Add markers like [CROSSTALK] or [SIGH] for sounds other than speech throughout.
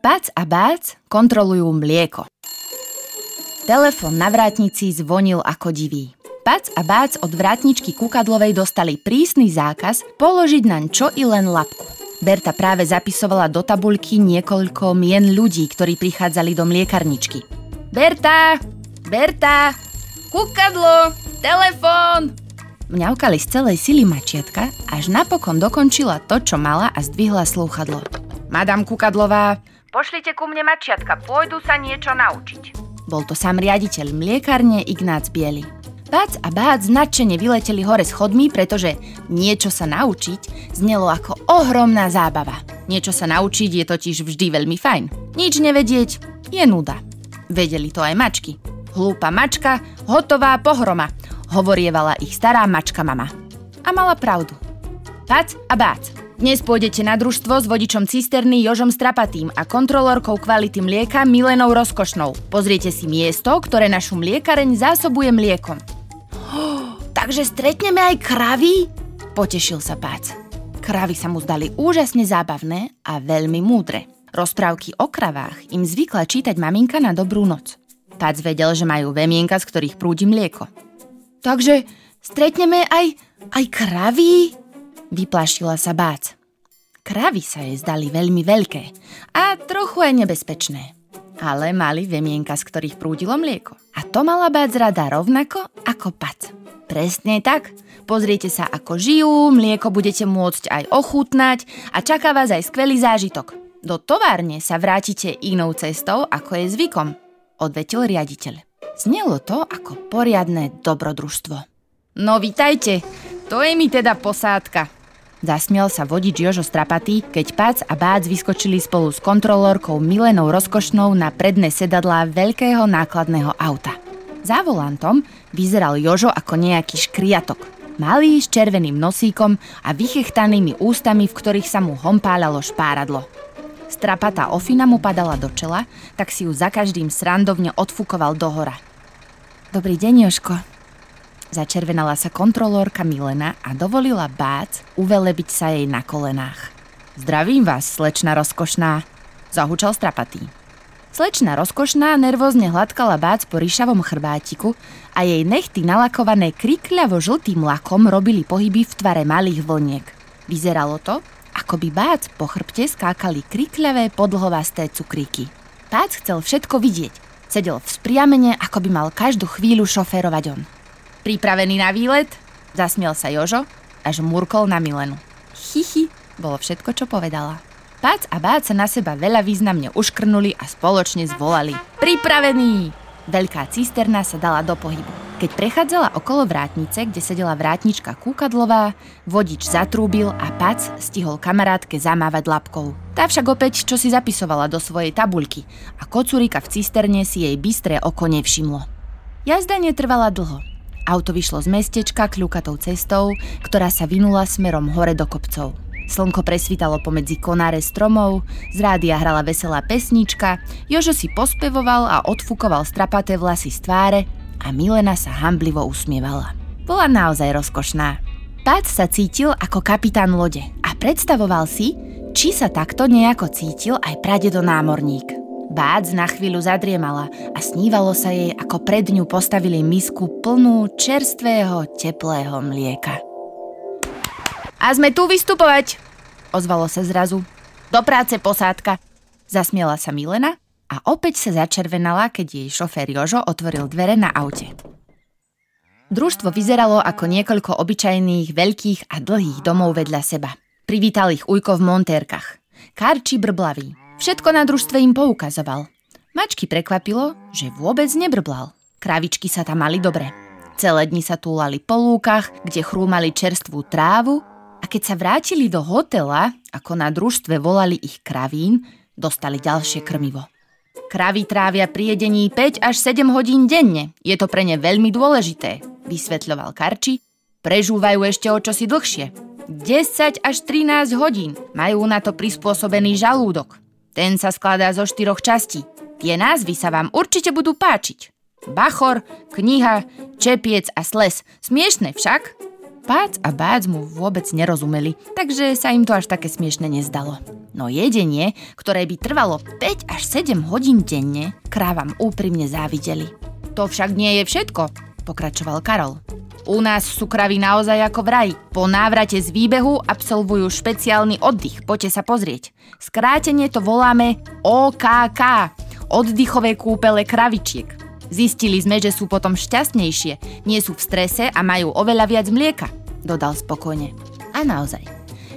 Pac a Bác kontrolujú mlieko. Telefón na vrátnici zvonil ako divý. Pac a Bác od vrátničky kukadlovej dostali prísny zákaz položiť naň čo i len lapku. Berta práve zapisovala do tabuľky niekoľko mien ľudí, ktorí prichádzali do mliekarničky. Berta! Berta! Kukadlo! Telefón! Mňaukali z celej sily mačiatka, až napokon dokončila to, čo mala a zdvihla slúchadlo. Madam Kukadlová, Pošlite ku mne mačiatka, pôjdu sa niečo naučiť. Bol to sám riaditeľ mliekarne Ignác Biely. Bác a Bác nadšene vyleteli hore schodmi, pretože niečo sa naučiť znelo ako ohromná zábava. Niečo sa naučiť je totiž vždy veľmi fajn. Nič nevedieť je nuda. Vedeli to aj mačky. Hlúpa mačka, hotová pohroma, hovorievala ich stará mačka mama. A mala pravdu. Pac a Bác dnes pôjdete na družstvo s vodičom cisterny Jožom Strapatým a kontrolórkou kvality mlieka Milenou Rozkošnou. Pozriete si miesto, ktoré našu mliekareň zásobuje mliekom. Oh, [GASPS] takže stretneme aj kravy? Potešil sa Pác. Kravy sa mu zdali úžasne zábavné a veľmi múdre. Rozprávky o kravách im zvykla čítať maminka na dobrú noc. Pác vedel, že majú vemienka, z ktorých prúdi mlieko. Takže stretneme aj, aj kravy? Vyplašila sa bác. Kravy sa jej zdali veľmi veľké a trochu aj nebezpečné. Ale mali vemienka, z ktorých prúdilo mlieko. A to mala bác rada rovnako ako pac. Presne tak. Pozriete sa, ako žijú, mlieko budete môcť aj ochutnať a čaká vás aj skvelý zážitok. Do továrne sa vrátite inou cestou, ako je zvykom, odvetil riaditeľ. Znelo to ako poriadne dobrodružstvo. No vitajte, to je mi teda posádka, Zasmiel sa vodič Jožo Strapatý, keď Pac a Bác vyskočili spolu s kontrolórkou Milenou Rozkošnou na predné sedadlá veľkého nákladného auta. Za volantom vyzeral Jožo ako nejaký škriatok. Malý s červeným nosíkom a vychechtanými ústami, v ktorých sa mu hompálalo špáradlo. Strapatá ofina mu padala do čela, tak si ju za každým srandovne odfukoval dohora. Dobrý deň, Joško, Začervenala sa kontrolórka Milena a dovolila Bác uvelebiť sa jej na kolenách. Zdravím vás, slečna rozkošná, zahúčal strapatý. Slečna rozkošná nervózne hladkala Bác po ríšavom chrbátiku a jej nechty nalakované krikľavo žltým lakom robili pohyby v tvare malých vlniek. Vyzeralo to, ako by Bác po chrbte skákali krikľavé podlhovasté cukríky. Bác chcel všetko vidieť. Sedel v spriamene, ako by mal každú chvíľu šoférovať on. Pripravený na výlet? Zasmiel sa Jožo a žmurkol na Milenu. Chichy, bolo všetko, čo povedala. Pác a Bác sa na seba veľa významne uškrnuli a spoločne zvolali. Pripravený! Veľká cisterna sa dala do pohybu. Keď prechádzala okolo vrátnice, kde sedela vrátnička Kúkadlová, vodič zatrúbil a Pac stihol kamarátke zamávať labkou. Tá však opäť čo si zapisovala do svojej tabuľky a kocurika v cisterne si jej bystré oko nevšimlo. Jazda netrvala dlho. Auto vyšlo z mestečka kľukatou cestou, ktorá sa vynula smerom hore do kopcov. Slnko presvítalo pomedzi konáre stromov, z rádia hrala veselá pesnička, Jožo si pospevoval a odfukoval strapaté vlasy z tváre a Milena sa hamblivo usmievala. Bola naozaj rozkošná. Pác sa cítil ako kapitán lode a predstavoval si, či sa takto nejako cítil aj pradedo námorník. Bác na chvíľu zadriemala a snívalo sa jej, ako pred ňu postavili misku plnú čerstvého, teplého mlieka. A sme tu vystupovať, ozvalo sa zrazu. Do práce, posádka. Zasmiela sa Milena a opäť sa začervenala, keď jej šofér Jožo otvoril dvere na aute. Družstvo vyzeralo ako niekoľko obyčajných, veľkých a dlhých domov vedľa seba. Privítal ich ujko v montérkach. Karči brblavý, Všetko na družstve im poukazoval. Mačky prekvapilo, že vôbec nebrblal. Kravičky sa tam mali dobre. Celé dni sa túlali po lúkach, kde chrúmali čerstvú trávu a keď sa vrátili do hotela, ako na družstve volali ich kravín, dostali ďalšie krmivo. Kravy trávia pri jedení 5 až 7 hodín denne. Je to pre ne veľmi dôležité, vysvetľoval Karči. Prežúvajú ešte o čosi dlhšie. 10 až 13 hodín. Majú na to prispôsobený žalúdok. Ten sa skladá zo štyroch častí. Tie názvy sa vám určite budú páčiť. Bachor, kniha, čepiec a sles. Smiešne však? Pác a Bác mu vôbec nerozumeli, takže sa im to až také smiešne nezdalo. No jedenie, ktoré by trvalo 5 až 7 hodín denne, krávam úprimne závideli. To však nie je všetko, pokračoval Karol. U nás sú kravy naozaj ako v raji. Po návrate z výbehu absolvujú špeciálny oddych, poďte sa pozrieť. Skrátenie to voláme OKK, oddychové kúpele kravičiek. Zistili sme, že sú potom šťastnejšie, nie sú v strese a majú oveľa viac mlieka, dodal spokojne. A naozaj,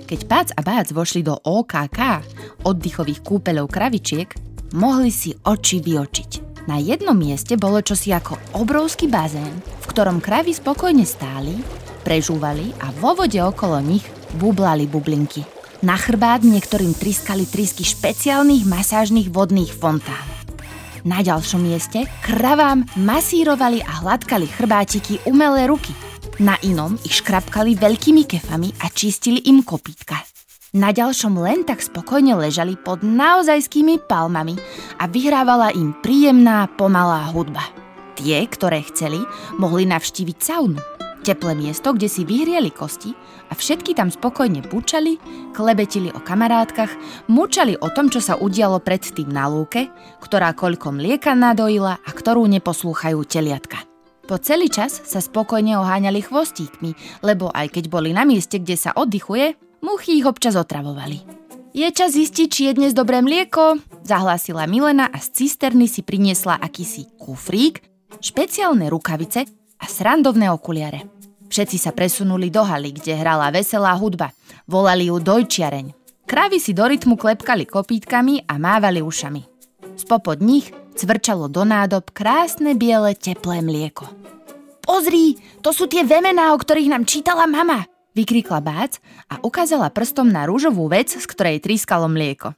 keď Pác a Bác vošli do OKK, oddychových kúpeľov kravičiek, mohli si oči vyočiť. Na jednom mieste bolo čosi ako obrovský bazén, v ktorom kravy spokojne stáli, prežúvali a vo vode okolo nich bublali bublinky. Na chrbát niektorým triskali trisky špeciálnych masážnych vodných fontán. Na ďalšom mieste kravám masírovali a hladkali chrbátiky umelé ruky. Na inom ich škrapkali veľkými kefami a čistili im kopítka. Na ďalšom len tak spokojne ležali pod naozajskými palmami a vyhrávala im príjemná, pomalá hudba. Tie, ktoré chceli, mohli navštíviť saunu Teplé miesto, kde si vyhrieli kosti a všetky tam spokojne bučali, klebetili o kamarátkach, mučali o tom, čo sa udialo predtým na lúke, ktorá koľko mlieka nadojila a ktorú neposlúchajú teliatka. Po celý čas sa spokojne oháňali chvostíkmi, lebo aj keď boli na mieste, kde sa oddychuje, muchy ich občas otravovali. Je čas zistiť, či je dnes dobré mlieko, zahlásila Milena a z cisterny si priniesla akýsi kufrík, špeciálne rukavice a srandovné okuliare. Všetci sa presunuli do haly, kde hrala veselá hudba. Volali ju dojčiareň. Krávy si do rytmu klepkali kopítkami a mávali ušami. Spopod nich cvrčalo do nádob krásne biele teplé mlieko. Pozri, to sú tie vemená, o ktorých nám čítala mama, vykrikla Bác a ukázala prstom na rúžovú vec, z ktorej trískalo mlieko.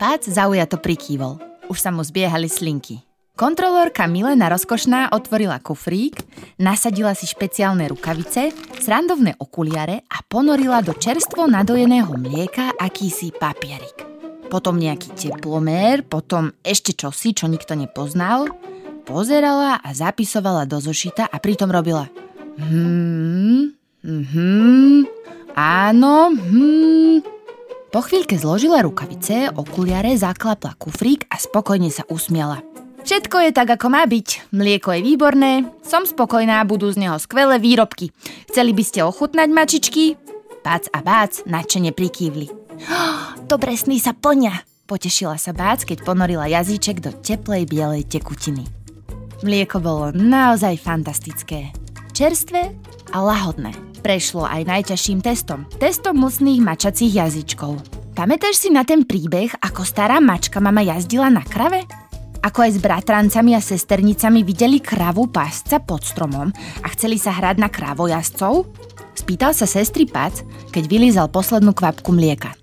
Bác zaujato prikývol. Už sa mu zbiehali slinky. Kontrolórka Milena Rozkošná otvorila kufrík, nasadila si špeciálne rukavice, srandovné okuliare a ponorila do čerstvo nadojeného mlieka akýsi papierik. Potom nejaký teplomér, potom ešte čosi, čo nikto nepoznal. Pozerala a zapisovala do zošita a pritom robila hmm, hmm, áno, hmm. Po chvíľke zložila rukavice, okuliare, zaklapla kufrík a spokojne sa usmiala. Všetko je tak, ako má byť. Mlieko je výborné, som spokojná, budú z neho skvelé výrobky. Chceli by ste ochutnať mačičky? Bác a Bác nadšene prikývli. Oh, dobre sny sa plňa, potešila sa Bác, keď ponorila jazyček do teplej bielej tekutiny. Mlieko bolo naozaj fantastické. Čerstvé a lahodné. Prešlo aj najťažším testom. Testom mlsných mačacích jazyčkov. Pamätáš si na ten príbeh, ako stará mačka mama jazdila na krave? Ako aj s bratrancami a sesternicami videli kravu pásca pod stromom a chceli sa hrať na krávojazcov? Spýtal sa sestry Pac, keď vylízal poslednú kvapku mlieka.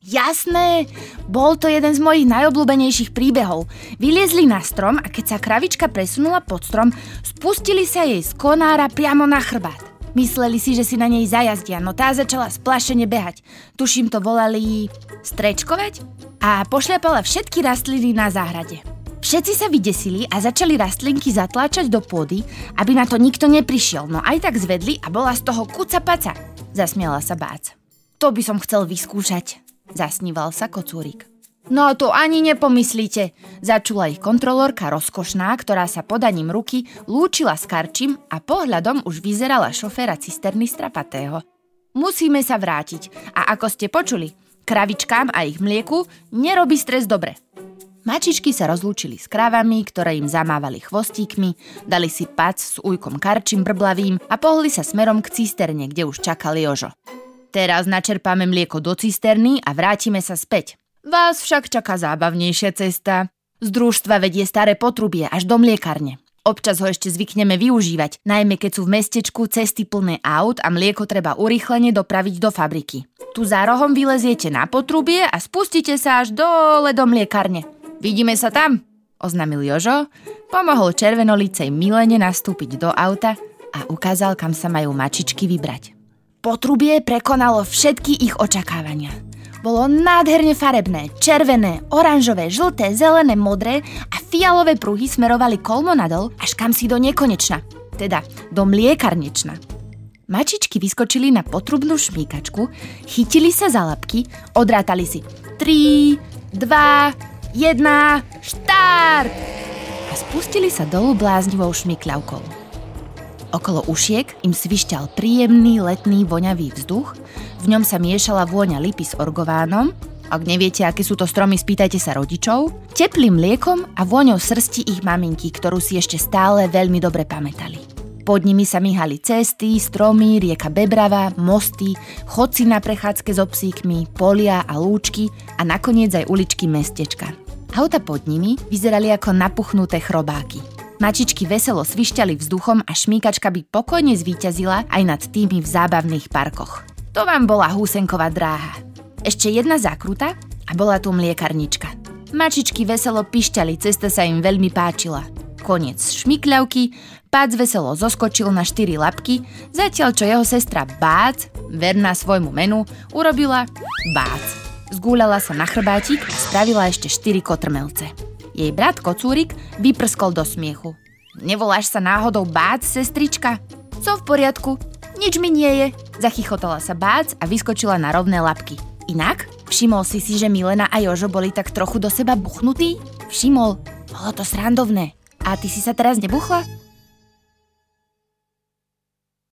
Jasné, bol to jeden z mojich najobľúbenejších príbehov. Vyliezli na strom a keď sa kravička presunula pod strom, spustili sa jej z konára priamo na chrbát. Mysleli si, že si na nej zajazdia, no tá začala splašene behať. Tuším to volali strečkovať a pošľapala všetky rastliny na záhrade. Všetci sa vydesili a začali rastlinky zatláčať do pôdy, aby na to nikto neprišiel, no aj tak zvedli a bola z toho kuca paca. Zasmiala sa Bác. To by som chcel vyskúšať, zasníval sa kocúrik. No to ani nepomyslíte, začula ich kontrolórka rozkošná, ktorá sa podaním ruky lúčila s karčím a pohľadom už vyzerala šoféra cisterny strapatého. Musíme sa vrátiť a ako ste počuli, kravičkám a ich mlieku nerobí stres dobre. Mačičky sa rozlúčili s krávami, ktoré im zamávali chvostíkmi, dali si pac s ujkom karčím brblavým a pohli sa smerom k cisterne, kde už čakal Jožo. Teraz načerpáme mlieko do cisterny a vrátime sa späť. Vás však čaká zábavnejšia cesta. Z družstva vedie staré potrubie až do mliekarne. Občas ho ešte zvykneme využívať, najmä keď sú v mestečku cesty plné aut a mlieko treba urýchlene dopraviť do fabriky. Tu za rohom vyleziete na potrubie a spustíte sa až dole do mliekarne. Vidíme sa tam, oznámil Jožo, pomohol červenolicej Milene nastúpiť do auta a ukázal, kam sa majú mačičky vybrať. Potrubie prekonalo všetky ich očakávania. Bolo nádherne farebné, červené, oranžové, žlté, zelené, modré a fialové pruhy smerovali kolmo nadol až kam si do nekonečna, teda do mliekarnečna. Mačičky vyskočili na potrubnú šmíkačku, chytili sa za labky, odrátali si 3, 2, 1, štart! A spustili sa dolu bláznivou šmykľavkou. Okolo ušiek im svišťal príjemný letný voňavý vzduch, v ňom sa miešala vôňa lipy s orgovánom ak neviete, aké sú to stromy, spýtajte sa rodičov. Teplým mliekom a vôňou srsti ich maminky, ktorú si ešte stále veľmi dobre pamätali. Pod nimi sa myhali cesty, stromy, rieka Bebrava, mosty, chodci na prechádzke so psíkmi, polia a lúčky a nakoniec aj uličky mestečka. Auta pod nimi vyzerali ako napuchnuté chrobáky. Mačičky veselo svišťali vzduchom a šmíkačka by pokojne zvíťazila aj nad tými v zábavných parkoch. To vám bola húsenková dráha. Ešte jedna zákruta a bola tu mliekarnička. Mačičky veselo pišťali, cesta sa im veľmi páčila. Koniec šmikľavky, Pác veselo zoskočil na štyri labky, zatiaľ čo jeho sestra Bác, verná svojmu menu, urobila Bác. Zgúľala sa na chrbátik a spravila ešte štyri kotrmelce. Jej brat Kocúrik vyprskol do smiechu. Nevoláš sa náhodou Bác, sestrička? Som v poriadku, nič mi nie je, zachychotala sa Bác a vyskočila na rovné labky. Inak, všimol si si, že Milena a Jožo boli tak trochu do seba buchnutí? Všimol, bolo to srandovné. A ty si sa teraz nebuchla?